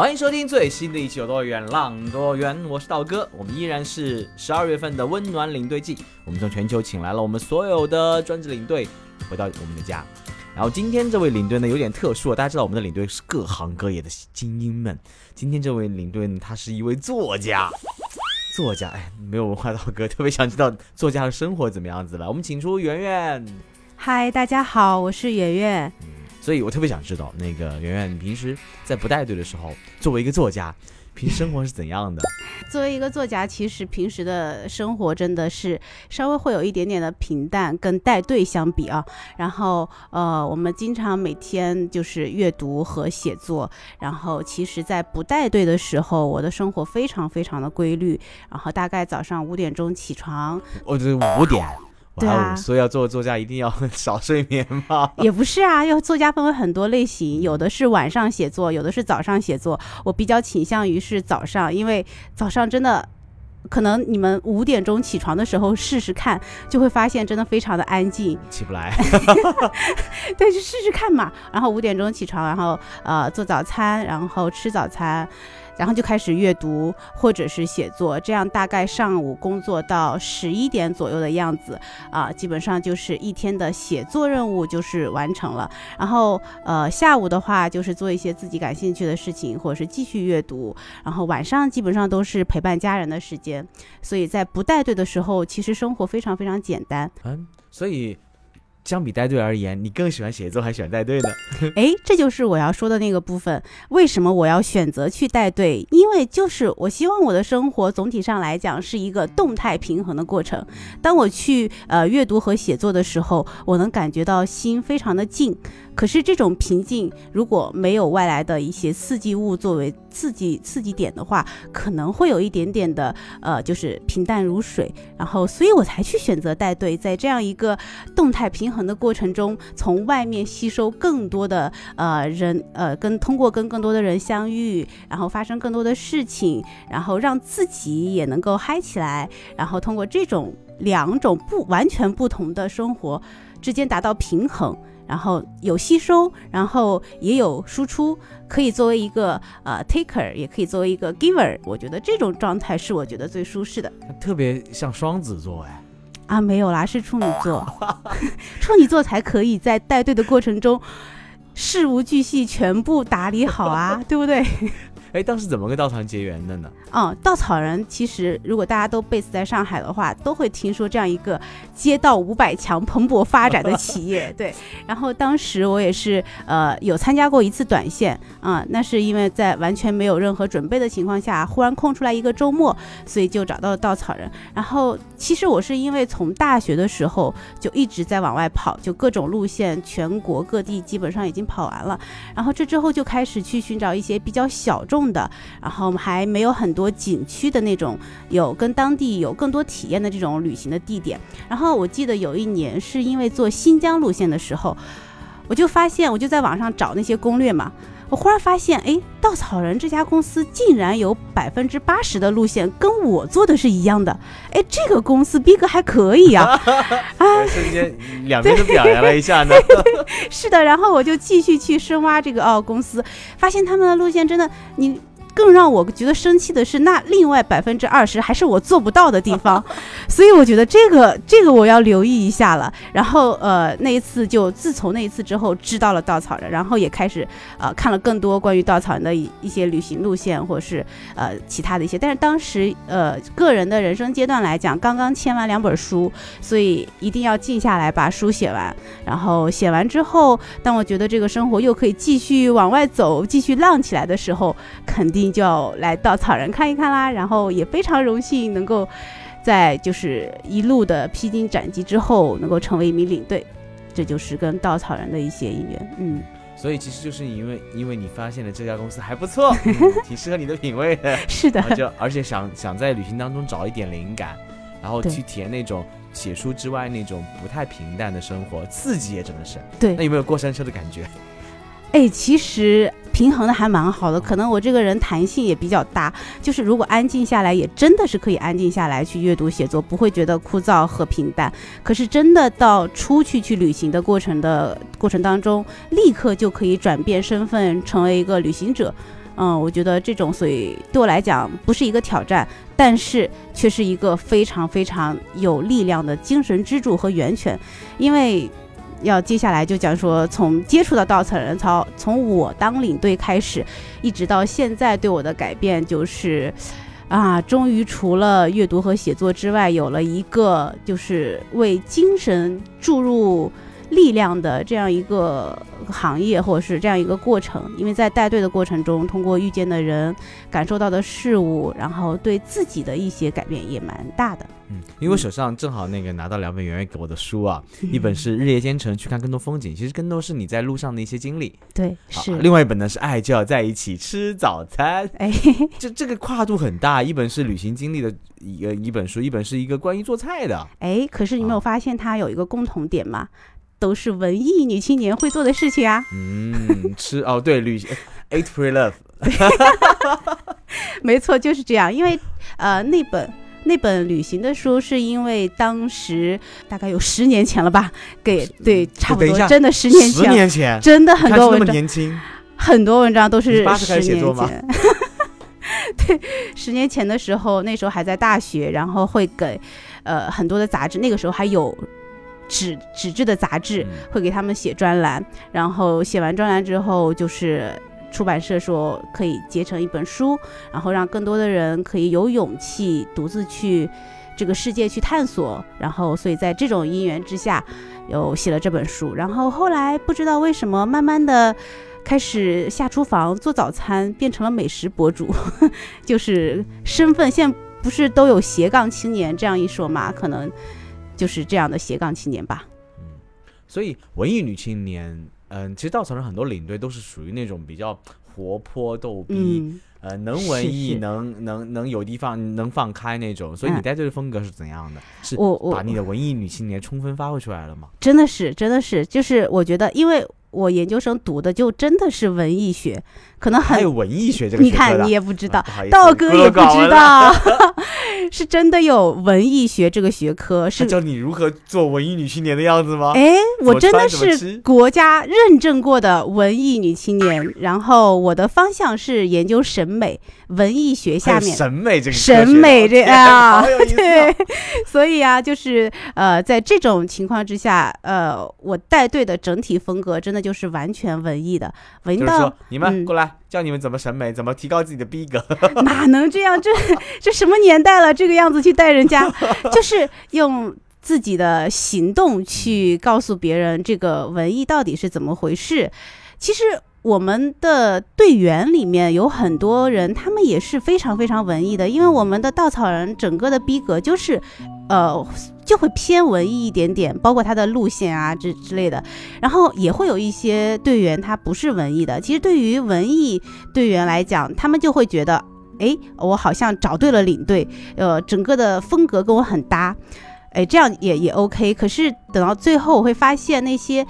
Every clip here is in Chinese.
欢迎收听最新的一期《有多远浪多远》，我是道哥。我们依然是十二月份的温暖领队季，我们从全球请来了我们所有的专职领队回到我们的家。然后今天这位领队呢有点特殊，大家知道我们的领队是各行各业的精英们。今天这位领队呢，他是一位作家，作家哎，没有文化道哥特别想知道作家的生活怎么样子了。我们请出圆圆。嗨，大家好，我是圆圆。所以我特别想知道，那个圆圆，你平时在不带队的时候，作为一个作家，平时生活是怎样的？作为一个作家，其实平时的生活真的是稍微会有一点点的平淡，跟带队相比啊。然后呃，我们经常每天就是阅读和写作。然后其实，在不带队的时候，我的生活非常非常的规律。然后大概早上五点钟起床。哦，这五点。对啊，所以要做作家一定要 少睡眠吗？也不是啊，要作家分为很多类型，有的是晚上写作，有的是早上写作。我比较倾向于是早上，因为早上真的，可能你们五点钟起床的时候试试看，就会发现真的非常的安静，起不来。对，就试试看嘛。然后五点钟起床，然后呃做早餐，然后吃早餐。然后就开始阅读或者是写作，这样大概上午工作到十一点左右的样子啊，基本上就是一天的写作任务就是完成了。然后呃下午的话就是做一些自己感兴趣的事情，或者是继续阅读。然后晚上基本上都是陪伴家人的时间，所以在不带队的时候，其实生活非常非常简单。嗯，所以。相比带队而言，你更喜欢写作还是喜欢带队呢？哎，这就是我要说的那个部分。为什么我要选择去带队？因为就是我希望我的生活总体上来讲是一个动态平衡的过程。当我去呃阅读和写作的时候，我能感觉到心非常的静。可是这种平静，如果没有外来的一些刺激物作为刺激刺激点的话，可能会有一点点的呃，就是平淡如水。然后，所以我才去选择带队，在这样一个动态平衡的过程中，从外面吸收更多的呃人呃，跟通过跟更多的人相遇，然后发生更多的事情，然后让自己也能够嗨起来，然后通过这种两种不完全不同的生活之间达到平衡。然后有吸收，然后也有输出，可以作为一个呃 taker，也可以作为一个 giver。我觉得这种状态是我觉得最舒适的。特别像双子座哎，啊没有啦，是处女座，处女座才可以在带队的过程中事无巨细全部打理好啊，对不对？哎，当时怎么跟稻草人结缘的呢？嗯，稻草人其实如果大家都 base 在上海的话，都会听说这样一个街道五百强蓬勃发展的企业。对，然后当时我也是呃有参加过一次短线啊，那是因为在完全没有任何准备的情况下，忽然空出来一个周末，所以就找到了稻草人。然后其实我是因为从大学的时候就一直在往外跑，就各种路线，全国各地基本上已经跑完了。然后这之后就开始去寻找一些比较小众。的，然后还没有很多景区的那种，有跟当地有更多体验的这种旅行的地点。然后我记得有一年是因为做新疆路线的时候，我就发现，我就在网上找那些攻略嘛。我忽然发现，哎，稻草人这家公司竟然有百分之八十的路线跟我做的是一样的，哎，这个公司逼格还可以啊！啊，瞬间 两边都表扬了一下呢。是的，然后我就继续去深挖这个哦公司，发现他们的路线真的你。更让我觉得生气的是，那另外百分之二十还是我做不到的地方，所以我觉得这个这个我要留意一下了。然后呃，那一次就自从那一次之后知道了稻草人，然后也开始呃看了更多关于稻草人的一一些旅行路线或者是呃其他的一些。但是当时呃个人的人生阶段来讲，刚刚签完两本书，所以一定要静下来把书写完。然后写完之后，当我觉得这个生活又可以继续往外走，继续浪起来的时候，肯定。就要来稻草人看一看啦，然后也非常荣幸能够在就是一路的披荆斩棘之后，能够成为一名领队，这就是跟稻草人的一些姻缘。嗯，所以其实就是因为因为你发现了这家公司还不错，嗯挺适合你的品味的，是的就而且想想在旅行当中找一点灵感，然后去体验那种写书之外那种不太平淡的生活，刺激也真的是。对那，有没有过山车的感觉？哎，其实平衡的还蛮好的，可能我这个人弹性也比较大，就是如果安静下来，也真的是可以安静下来去阅读写作，不会觉得枯燥和平淡。可是真的到出去去旅行的过程的过程当中，立刻就可以转变身份，成为一个旅行者。嗯，我觉得这种，所以对我来讲不是一个挑战，但是却是一个非常非常有力量的精神支柱和源泉，因为。要接下来就讲说，从接触到稻草人操，从我当领队开始，一直到现在对我的改变就是，啊，终于除了阅读和写作之外，有了一个就是为精神注入力量的这样一个行业，或者是这样一个过程。因为在带队的过程中，通过遇见的人、感受到的事物，然后对自己的一些改变也蛮大的。嗯，因为我手上正好那个拿到两本圆圆给我的书啊，一本是《日夜兼程去看更多风景》，其实更多是你在路上的一些经历。对，是，另外一本呢是《爱就要在一起吃早餐》，哎，这这个跨度很大，一本是旅行经历的一个一本书，一本是一个关于做菜的。哎，可是你没有啊发现它有一个共同点吗？都是文艺女青年会做的事情啊。嗯，吃哦，对，旅行 Eat Free Love，没错，就是这样。因为呃，那本那本旅行的书，是因为当时大概有十年前了吧，给对，差不多，真的十年前十前，年前，真的很多文章，年轻，很多文章都是八十年前。对，十年前的时候，那时候还在大学，然后会给呃很多的杂志，那个时候还有纸纸质的杂志，嗯会给他们写专栏，然后写完专栏之后，就是出版社说可以结成一本书，然后让更多的人可以有勇气独自去这个世界去探索。然后，所以在这种因缘之下，又写了这本书。然后后来不知道为什么，慢慢的。开始下厨房做早餐，变成了美食博主，就是身份。现在不是都有斜杠青年这样一说嘛？可能就是这样的斜杠青年吧。嗯，所以文艺女青年，嗯，其实稻草人很多领队都是属于那种比较活泼逗逼，嗯，呃，能文艺，是是能能能有地方能放开那种。所以你嗯带队的风格是怎样的？是我我把你的文艺女青年充分发挥出来了吗？真的是，真的是，就是我觉得，因为我研究生读的就真的是文艺学，可能很还有文艺学这个学你看你也不知道道哥也不知道，是真的有文艺学这个学科，他是教你如何做文艺女青年的样子吗？哎，我真的是国家认证过的文艺女青年，然后我的方向是研究审美，文艺学下面。审美这个科审美这 啊对。哦，所以啊，就是呃，在这种情况之下，呃，我带队的整体风格真的就是完全文艺的，文到就是说你们嗯。过来，教你们怎么审美，怎么提高自己的逼格。哪能这样？这这什么年代了？这个样子去带人家，就是用自己的行动去告诉别人这个文艺到底是怎么回事。其实我们的队员里面有很多人，他们也是非常非常文艺的，因为我们的稻草人整个的逼格就是，呃。就会偏文艺一点点，包括他的路线啊之之类的，然后也会有一些队员他不是文艺的。其实对于文艺队员来讲，他们就会觉得，哎，我好像找对了领队，呃，整个的风格跟我很搭，哎，这样也也 OK。可是等到最后，我会发现那些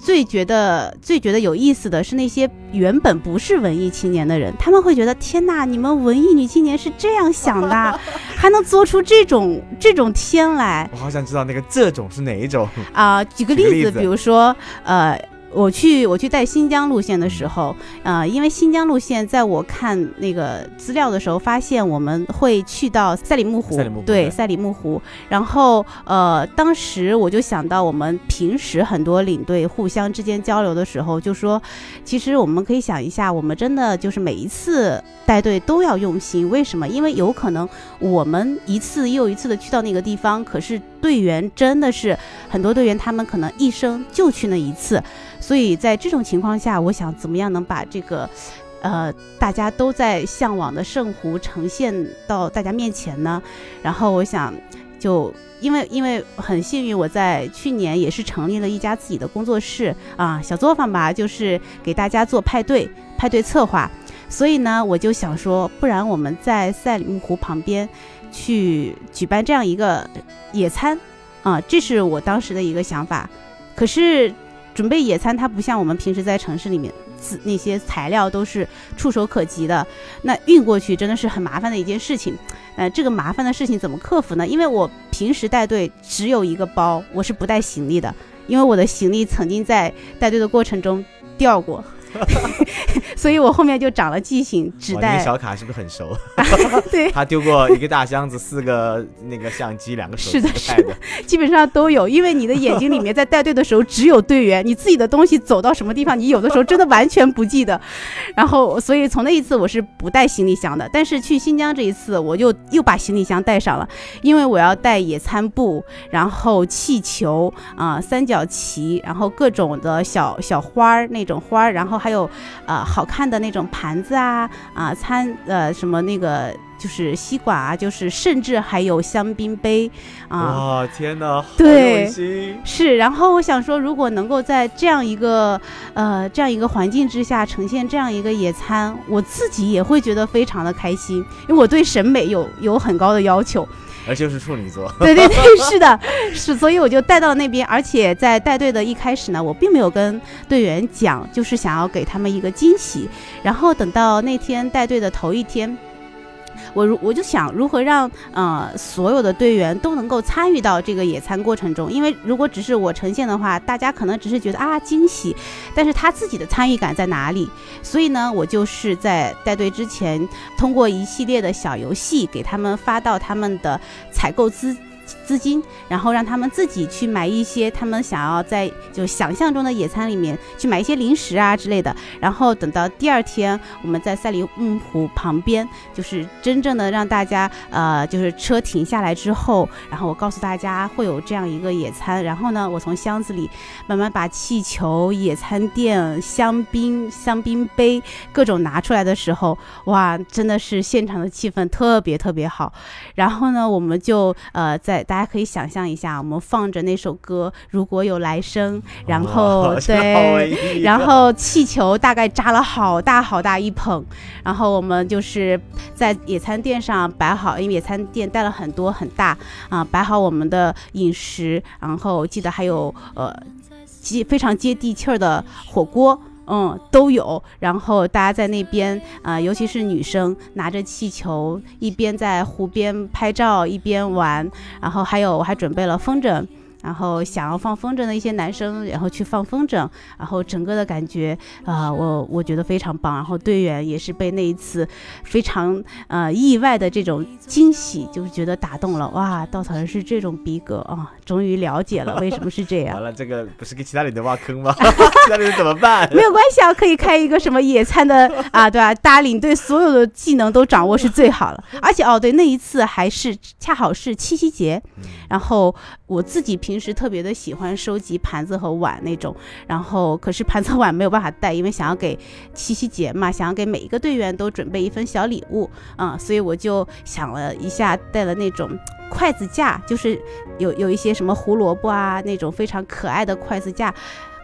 最觉得最觉得有意思的是那些原本不是文艺青年的人，他们会觉得天呐，你们文艺女青年是这样想的啊，还能做出这种这种天来。我好想知道那个这种是哪一种？啊、举个例子，举个例子比如说，呃，我去我去带新疆路线的时候，呃，因为新疆路线，在我看那个资料的时候，发现我们会去到赛里木湖，赛里木湖对对赛里木湖。然后，呃，当时我就想到，我们平时很多领队互相之间交流的时候，就说，其实我们可以想一下，我们真的就是每一次带队都要用心，为什么？因为有可能我们一次又一次的去到那个地方，可是队员真的是很多队员，他们可能一生就去那一次，所以在这种情况下，我想怎么样能把这个。呃，大家都在向往的圣湖呈现到大家面前呢，然后我想就因为因为很幸运，我在去年也是成立了一家自己的工作室啊，小作坊吧，就是给大家做派对、派对策划。所以呢，我就想说，不然我们在赛里木湖旁边去举办这样一个野餐啊，这是我当时的一个想法。可是准备野餐，它不像我们平时在城市里面，那些材料都是触手可及的，那运过去真的是很麻烦的一件事情。呃，这个麻烦的事情怎么克服呢？因为我平时带队只有一个包，我是不带行李的，因为我的行李曾经在带队的过程中掉过。所以我后面就长了记性，只带小卡是不是很熟？对，他丢过一个大箱子，四个那个相机，两个手机，是的，是的，基本上都有。因为你的眼睛里面在带队的时候只有队员，你自己的东西走到什么地方，你有的时候真的完全不记得。然后，所以从那一次我是不带行李箱的，但是去新疆这一次我就又把行李箱带上了，因为我要带野餐布，然后气球啊，三角旗，然后各种的小小花儿那种花儿，然后。还有，呃，好看的那种盘子啊，啊，餐，呃，什么那个就是吸管啊，就是甚至还有香槟杯，啊，哇，天哪，对，是。然后我想说，如果能够在这样一个，呃，这样一个环境之下呈现这样一个野餐，我自己也会觉得非常的开心，因为我对审美有有很高的要求。而就是处女座，对 对对，是的，是，所以我就带到那边，而且在带队的一开始呢，我并没有跟队员讲，就是想要给他们一个惊喜，然后等到那天带队的头一天。我如我就想如何让呃所有的队员都能够参与到这个野餐过程中，因为如果只是我呈现的话，大家可能只是觉得啊惊喜，但是他自己的参与感在哪里？所以呢，我就是在带队之前，通过一系列的小游戏给他们发到他们的采购资。资金，然后让他们自己去买一些他们想要在就想象中的野餐里面去买一些零食啊之类的。然后等到第二天，我们在赛里木湖旁边，就是真正的让大家呃，就是车停下来之后，然后我告诉大家会有这样一个野餐。然后呢，我从箱子里慢慢把气球、野餐垫、香槟、香槟杯各种拿出来的时候，哇，真的是现场的气氛特别特别好。然后呢，我们就呃在。大家可以想象一下，我们放着那首歌《如果有来生》，然后对，然后气球大概扎了好大好大一捧，然后我们就是在野餐垫上摆好，因为野餐垫带了很多很大啊，摆好我们的饮食，然后记得还有呃接非常接地气儿的火锅。嗯，都有。然后大家在那边啊，尤其是女生拿着气球，一边在湖边拍照，一边玩。然后还有，我还准备了风筝。然后想要放风筝的一些男生，然后去放风筝，然后整个的感觉啊，我我觉得非常棒。然后队员也是被那一次非常呃意外的这种惊喜，就是觉得打动了。哇，稻草人是这种逼格啊！终于了解了为什么是这样。完了，这个不是给其他人挖坑吗？其他人怎么办？没有关系啊，可以开一个什么野餐的啊，对吧？大领队所有的技能都掌握是最好了。而且哦，对，那一次还是恰好是七夕节，然后我自己。平时特别的喜欢收集盘子和碗那种，然后可是盘子碗没有办法带，因为想要给七夕节嘛，想要给每一个队员都准备一份小礼物啊，所以我就想了一下，带了那种筷子架，就是有有一些什么胡萝卜啊那种非常可爱的筷子架。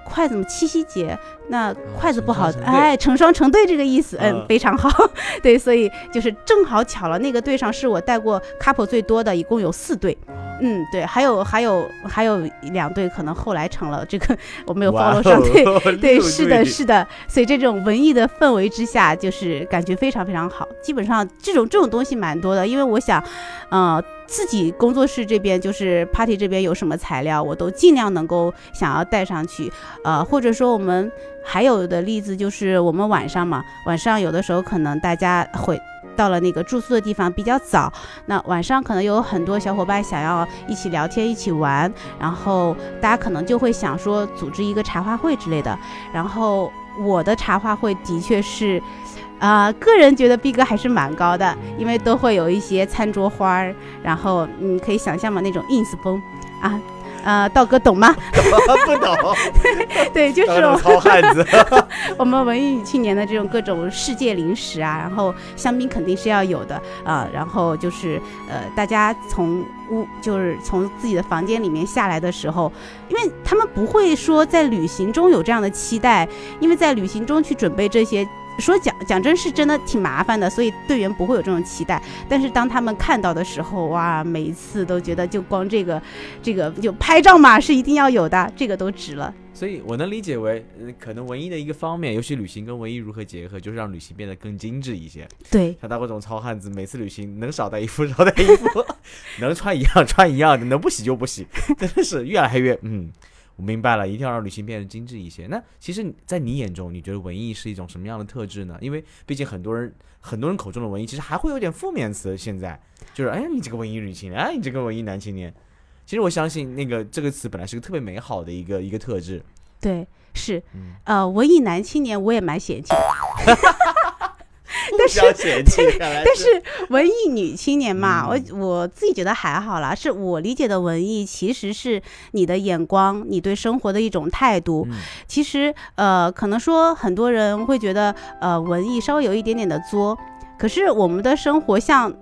筷子嘛，七夕节？那筷子不好，哎，成双成对这个意思，嗯，非常好，对，所以就是正好巧了，那个队上是我带过 couple 最多的，一共有四队，嗯，对，还有还有还有两队可能后来成了这个 我没有 follow 上，对对，是的，是的，所以这种文艺的氛围之下，就是感觉非常非常好，基本上这种这种东西蛮多的，因为我想，嗯。自己工作室这边就是 party 这边有什么材料，我都尽量能够想要带上去，呃，或者说我们还有的例子就是我们晚上嘛，晚上有的时候可能大家会到了那个住宿的地方比较早，那晚上可能有很多小伙伴想要一起聊天、一起玩，然后大家可能就会想说组织一个茶话会之类的，然后我的茶话会的确是。啊，个人觉得逼格还是蛮高的，因为都会有一些餐桌花儿，然后你可以想象嘛，那种 ins 风啊，呃，道哥懂吗？不懂，对，就是我们糙汉子。我们文艺女青年的这种各种世界零食啊，然后香槟肯定是要有的啊、然后就是呃，大家从屋就是从自己的房间里面下来的时候，因为他们不会说在旅行中有这样的期待，因为在旅行中去准备这些。说讲讲真是真的挺麻烦的，所以队员不会有这种期待。但是当他们看到的时候，哇，每一次都觉得就光这个，这个就拍照嘛是一定要有的，这个都值了。所以我能理解为，呃可能文艺的一个方面，尤其旅行跟文艺如何结合，就是让旅行变得更精致一些。对，像大哥这种糙汉子，每次旅行能少带衣服少带衣服，能穿一样穿一样的，能不洗就不洗，真的是越来越嗯。我明白了，一定要让旅行变得精致一些。那其实，在你眼中，你觉得文艺是一种什么样的特质呢？因为毕竟很多人，很多人口中的文艺，其实还会有点负面词。现在就是，哎，你这个文艺女青年，哎，你这个文艺男青年。其实我相信，那个这个词本来是个特别美好的一个一个特质。对，是，嗯呃，文艺男青年我也蛮嫌弃的，但是但是文艺女青年嘛，嗯我我自己觉得还好啦。是我理解的文艺，其实是你的眼光，你对生活的一种态度。嗯其实，呃，可能说很多人会觉得，呃，文艺稍微有一点点的作，可是我们的生活像。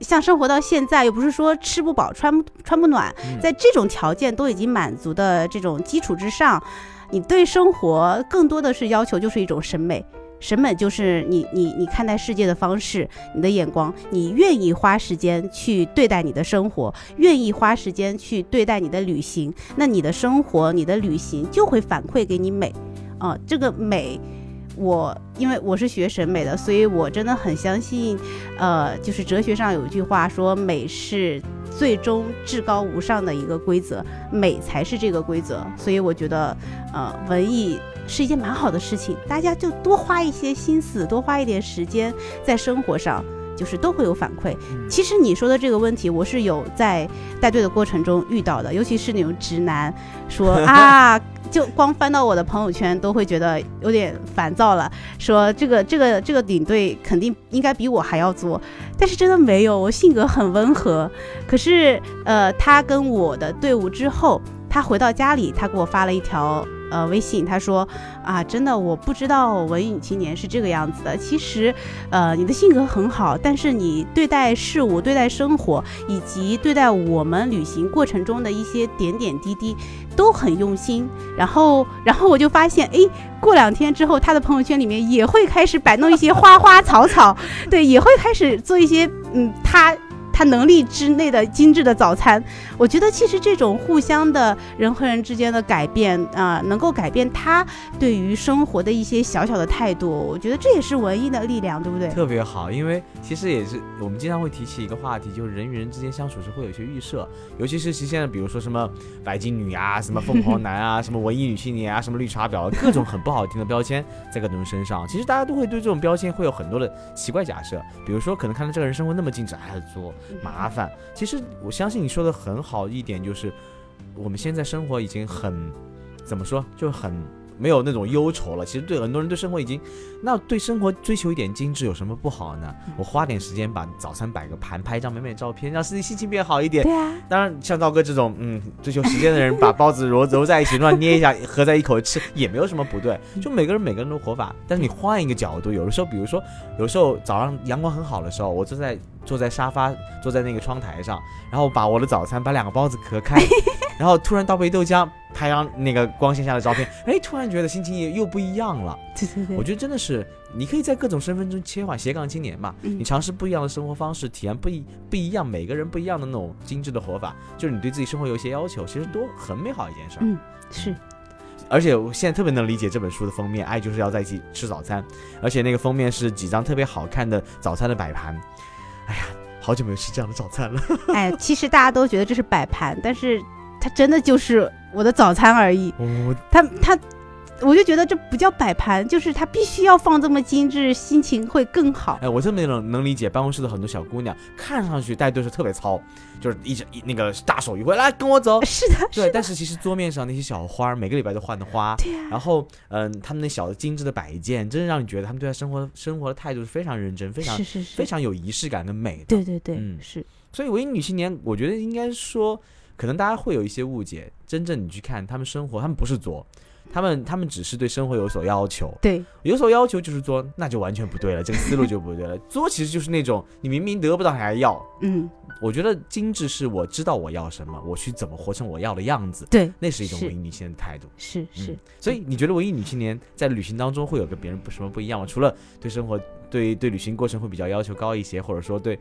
像生活到现在，又不是说吃不饱、穿不穿不暖，嗯在这种条件都已经满足的这种基础之上，你对生活更多的是要求就是一种审美。审美就是你你你看待世界的方式，你的眼光，你愿意花时间去对待你的生活，愿意花时间去对待你的旅行，那你的生活、你的旅行就会反馈给你美，啊、这个美。我因为我是学审美的，所以我真的很相信，呃，就是哲学上有一句话说，美是最终至高无上的一个规则，美才是这个规则。所以我觉得，呃，文艺是一件蛮好的事情，大家就多花一些心思，多花一点时间在生活上。就是都会有反馈。其实你说的这个问题，我是有在带队的过程中遇到的，尤其是那种直男说 啊，就光翻到我的朋友圈都会觉得有点烦躁了，说这个这个这个领队肯定应该比我还要作，但是真的没有，我性格很温和。可是呃，他跟我的队伍之后，他回到家里，他给我发了一条。呃，微信他说啊，真的我不知道文艺女青年是这个样子的。其实，呃，你的性格很好，但是你对待事物、对待生活，以及对待我们旅行过程中的一些点点滴滴，都很用心。然后，然后我就发现，诶，过两天之后，他的朋友圈里面也会开始摆弄一些花花草草，对，也会开始做一些嗯，他。他能力之内的精致的早餐，我觉得其实这种互相的人和人之间的改变啊、能够改变他对于生活的一些小小的态度，我觉得这也是文艺的力量，对不对？特别好，因为其实也是我们经常会提起一个话题，就是人与人之间相处时会有一些预设，尤其是实现在比如说什么白金女啊、什么凤凰男啊、什么文艺女青年啊、什么绿茶婊，各种很不好听的标签在各种人身上。其实大家都会对这种标签会有很多的奇怪假设，比如说可能看到这个人生活那么精致，哎，作麻烦。其实我相信你说的很好一点，就是我们现在生活已经很怎么说，就很。没有那种忧愁了，其实对很多人对生活已经，那对生活追求一点精致有什么不好呢？我花点时间把早餐摆个盘，拍一张美美的照片，让自己心情变好一点。对啊，当然，像道哥这种嗯追求时间的人，把包子揉揉在一起，乱捏一下，合在一口吃，也没有什么不对。就每个人每个人的活法，但是你换一个角度，有的时候，比如说，有时候早上阳光很好的时候，我坐在坐在沙发，坐在那个窗台上，然后把我的早餐，把两个包子壳开，然后突然倒杯豆浆，拍张那个光线下的照片，哎，突然觉得心情也又不一样了。对对对，我觉得真的是，你可以在各种身份中切换，斜杠青年嘛，嗯你尝试不一样的生活方式，体验不一不一样，每个人不一样的那种精致的活法，就是你对自己生活有一些要求，其实都很美好一件事儿。嗯是而且我现在特别能理解这本书的封面，爱就是要在一起吃早餐，而且那个封面是几张特别好看的早餐的摆盘。哎呀，好久没有吃这样的早餐了。哎，其实大家都觉得这是摆盘，但是它真的就是我的早餐而已。我它它，我就觉得这不叫摆盘，就是它必须要放这么精致，心情会更好。哎，我特别能能理解办公室的很多小姑娘，看上去带队是特别糙，就是一直一那个大手一挥，来跟我走。是的，对，是的，但是其实桌面上那些小花，每个礼拜都换的花，对呀、然后嗯，他们那小的精致的摆件，真的让你觉得他们对待生活生活的态度是非常认真，非常是是是，非常有仪式感跟美的。对对对，嗯是所以文艺女青年，我觉得应该说可能大家会有一些误解。真正你去看他们生活，他们不是作，他们他们只是对生活有所要求。对，有所要求就是作，那就完全不对了，这个思路就不对了。作其实就是那种你明明得不到还要。嗯，我觉得精致是我知道我要什么，我去怎么活成我要的样子，对，那是一种文艺女青年的态度。是是嗯，所以你觉得文艺女青年在旅行当中会有跟别人不什么不一样吗？除了对生活、对对旅行过程会比较要求高一些，或者说对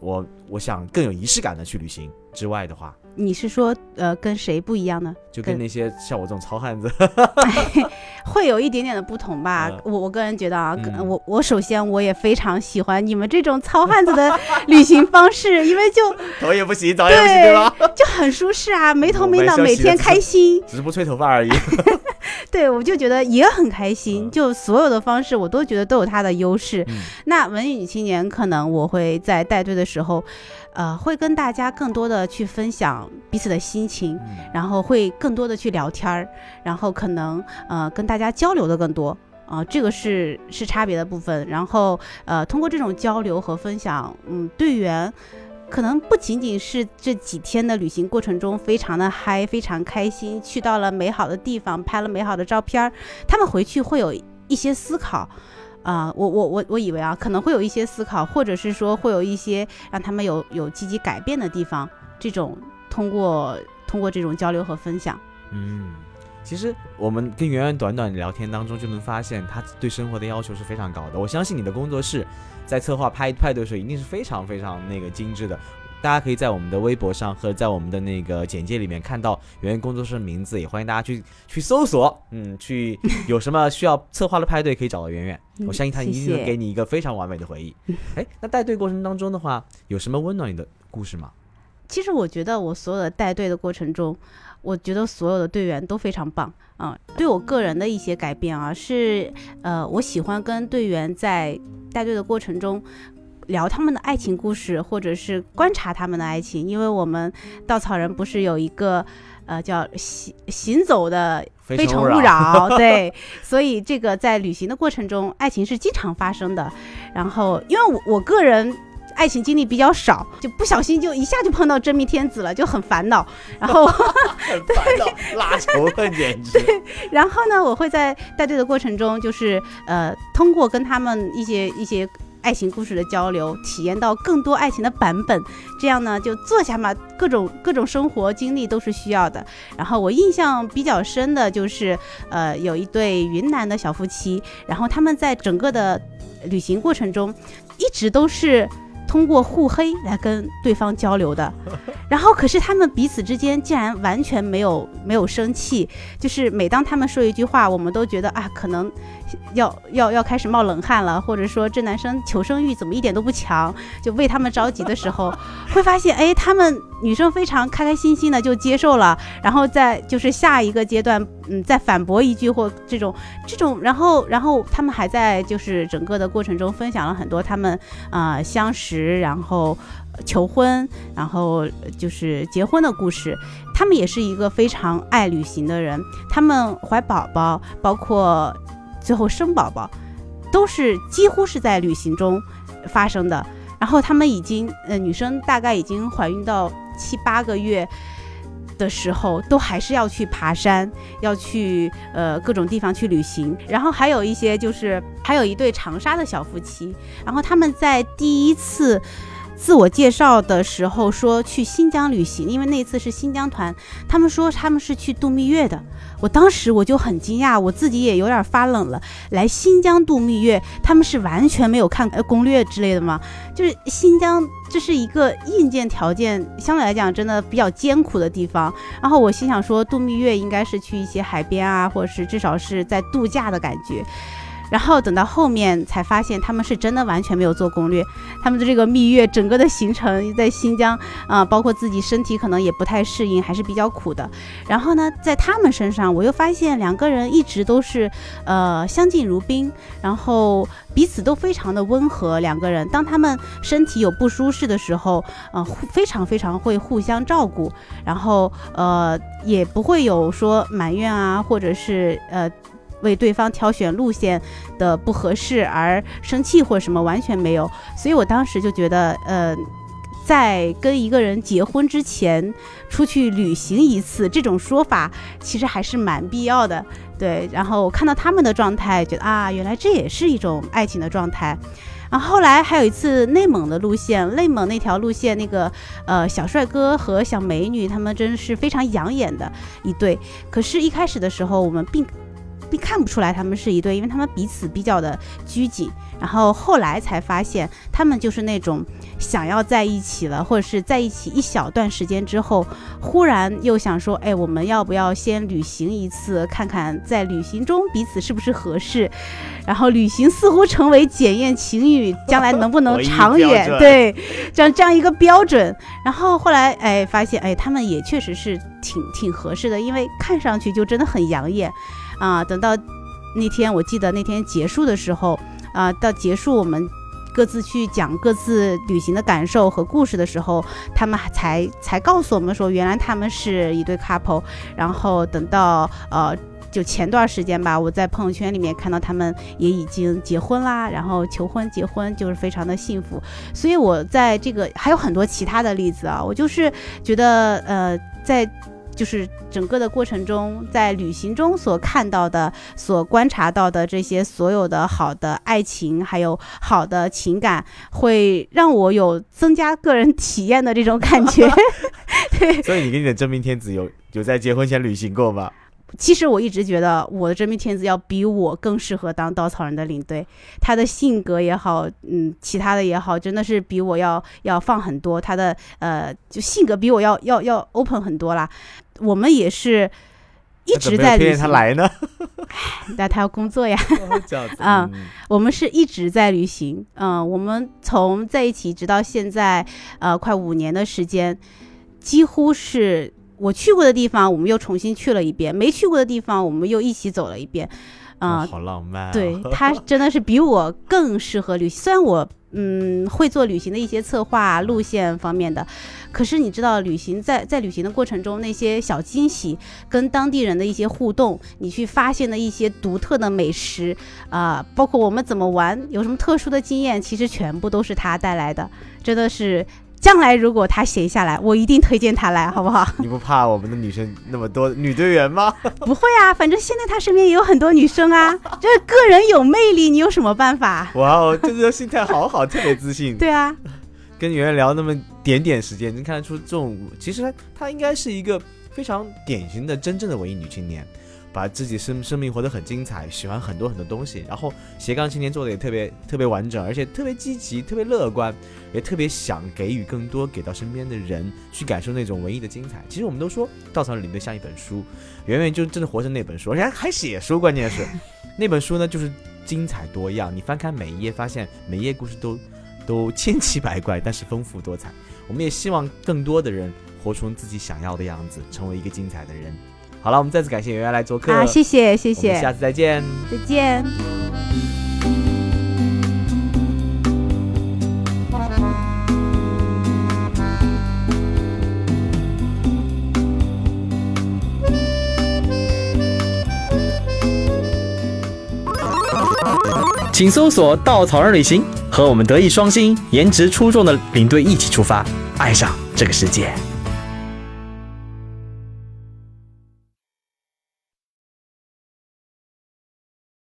我我想更有仪式感的去旅行之外的话，你是说呃跟谁不一样呢？就跟跟那些像我这种糙汉子，会有一点点的不同吧。嗯我我个人觉得啊，嗯我我首先我也非常喜欢你们这种糙汉子的旅行方式，因为就 头也不洗，澡也不洗，对吧？就很舒适啊，没头没脑，每天开心。只是不吹头发而已。对，我就觉得也很开心。嗯就所有的方式，我都觉得都有它的优势。嗯那文艺女青年，可能我会在带队的时候，呃，会跟大家更多的去分享彼此的心情，嗯然后会更多的去聊天儿，然后可能呃跟大家交流的更多。啊、这个是是差别的部分。然后呃，通过这种交流和分享，嗯，队员可能不仅仅是这几天的旅行过程中非常的嗨，非常开心，去到了美好的地方，拍了美好的照片儿，他们回去会有一些思考。啊、我我我我以为啊，可能会有一些思考，或者是说会有一些让他们有有积极改变的地方。这种通过通过这种交流和分享，嗯，其实我们跟圆圆短短聊天当中就能发现，他对生活的要求是非常高的。我相信你的工作室在策划派派对的时候，一定是非常非常那个精致的。大家可以在我们的微博上和在我们的那个简介里面看到圆圆工作室的名字，也欢迎大家去去搜索，嗯，去有什么需要策划的派对可以找到圆圆。嗯我相信他一定谢谢能给你一个非常完美的回忆。哎，那带队过程当中的话，有什么温暖你的故事吗？其实我觉得我所有的带队的过程中，我觉得所有的队员都非常棒啊、对我个人的一些改变啊，是呃，我喜欢跟队员在带队的过程中。聊他们的爱情故事，或者是观察他们的爱情，因为我们稻草人不是有一个，呃，叫行行走的非诚勿扰。扰，对，所以这个在旅行的过程中，爱情是经常发生的。然后，因为我我个人爱情经历比较少，就不小心就一下就碰到真命天子了，就很烦恼。然后，很烦恼，拉仇恨简直。对然后呢，我会在带队的过程中，就是呃，通过跟他们一些一些。爱情故事的交流，体验到更多爱情的版本，这样呢就坐下嘛，各种各种生活经历都是需要的。然后我印象比较深的就是，呃，有一对云南的小夫妻，然后他们在整个的旅行过程中，一直都是通过互黑来跟对方交流的。然后可是他们彼此之间竟然完全没有没有生气，就是每当他们说一句话，我们都觉得啊，可能要要要开始冒冷汗了，或者说这男生求生欲怎么一点都不强，就为他们着急的时候，会发现哎，他们女生非常开开心心的就接受了，然后再就是下一个阶段，嗯，再反驳一句或这种这种，然后然后他们还在就是整个的过程中分享了很多他们啊、相识，然后。求婚，然后就是结婚的故事。他们也是一个非常爱旅行的人，他们怀宝宝，包括最后生宝宝，都是几乎是在旅行中发生的。然后他们已经，呃，女生大概已经怀孕到七八个月。的时候都还是要去爬山，要去呃各种地方去旅行，然后还有一些就是还有一对长沙的小夫妻，然后他们在第一次自我介绍的时候说去新疆旅行，因为那次是新疆团，他们说他们是去度蜜月的。我当时我就很惊讶，我自己也有点发冷了。来新疆度蜜月，他们是完全没有看攻略之类的吗？就是新疆这是一个硬件条件相对来讲真的比较艰苦的地方。然后我心想说，度蜜月应该是去一些海边啊，或者是至少是在度假的感觉。然后等到后面才发现，他们是真的完全没有做攻略。他们的这个蜜月整个的行程在新疆啊、包括自己身体可能也不太适应，还是比较苦的。然后呢，在他们身上，我又发现两个人一直都是呃相敬如宾，然后彼此都非常的温和。两个人当他们身体有不舒适的时候，呃，非常非常会互相照顾，然后呃也不会有说埋怨啊，或者是呃。为对方挑选路线的不合适而生气或者什么，完全没有。所以我当时就觉得，呃，在跟一个人结婚之前出去旅行一次，这种说法其实还是蛮必要的。对，然后我看到他们的状态，觉得啊，原来这也是一种爱情的状态。然后后来还有一次内蒙的路线，内蒙那条路线，那个呃小帅哥和小美女，他们真是非常养眼的一对。可是，一开始的时候，我们并并看不出来他们是一对，因为他们彼此比较的拘谨。然后后来才发现，他们就是那种想要在一起了，或者是在一起一小段时间之后，忽然又想说，哎，我们要不要先旅行一次，看看在旅行中彼此是不是合适？然后旅行似乎成为检验情侣将来能不能长远，对，这样这样一个标准。然后后来，哎，发现，哎，他们也确实是挺挺合适的，因为看上去就真的很养眼啊。等到那天，我记得那天结束的时候。啊，到结束我们各自去讲各自旅行的感受和故事的时候，他们才才告诉我们说，原来他们是一对 couple。然后等到呃，就前段时间吧，我在朋友圈里面看到他们也已经结婚啦，然后求婚结婚，就是非常的幸福。所以我在这个还有很多其他的例子啊，我就是觉得呃，在。就是整个的过程中，在旅行中所看到的、所观察到的这些所有的好的爱情，还有好的情感，会让我有增加个人 体验的这种感觉。对，所以你跟你的真命天子有有在结婚前旅行过吗？其实我一直觉得我的真命天子要比我更适合当稻草人的领队，他的性格也好，嗯，其他的也好，真的是比我要要放很多。他的呃，就性格比我要要要 open 很多啦。我们也是一直在旅行。他来呢？那他要工作呀。嗯，我们是一直在旅行。嗯，我们从在一起直到现在，呃，快五年的时间，几乎是。我去过的地方，我们又重新去了一遍；没去过的地方，我们又一起走了一遍。啊，好浪漫！对他真的是比我更适合旅行。虽然我嗯会做旅行的一些策划、路线方面的，可是你知道，旅行在在旅行的过程中，那些小惊喜、跟当地人的一些互动，你去发现的一些独特的美食啊，包括我们怎么玩，有什么特殊的经验，其实全部都是他带来的，真的是。将来如果他闲下来，我一定推荐他来，好不好？你不怕我们的女生那么多 女队员吗？不会啊，反正现在他身边也有很多女生啊。这个人有魅力，你有什么办法？哇哦，这个心态好好，特别自信。对啊，跟圆圆聊那么点点时间，能看得出这种，其实他他应该是一个非常典型的真正的文艺女青年。把自己生生命活得很精彩，喜欢很多很多东西，然后斜杠青年做的也特别特别完整，而且特别积极，特别乐观，也特别想给予更多给到身边的人，去感受那种文艺的精彩。其实我们都说稻草人领队像一本书，圆圆就真的活成那本书，而且还写书，关键是 那本书呢就是精彩多样，你翻开每一页，发现每一页故事都都千奇百怪，但是丰富多彩。我们也希望更多的人活出自己想要的样子，成为一个精彩的人。好了，我们再次感谢圆圆来做客啊！谢谢谢谢，下次再见，再见。请搜索“稻草人旅行”，和我们德艺双馨、颜值出众的领队一起出发，爱上这个世界。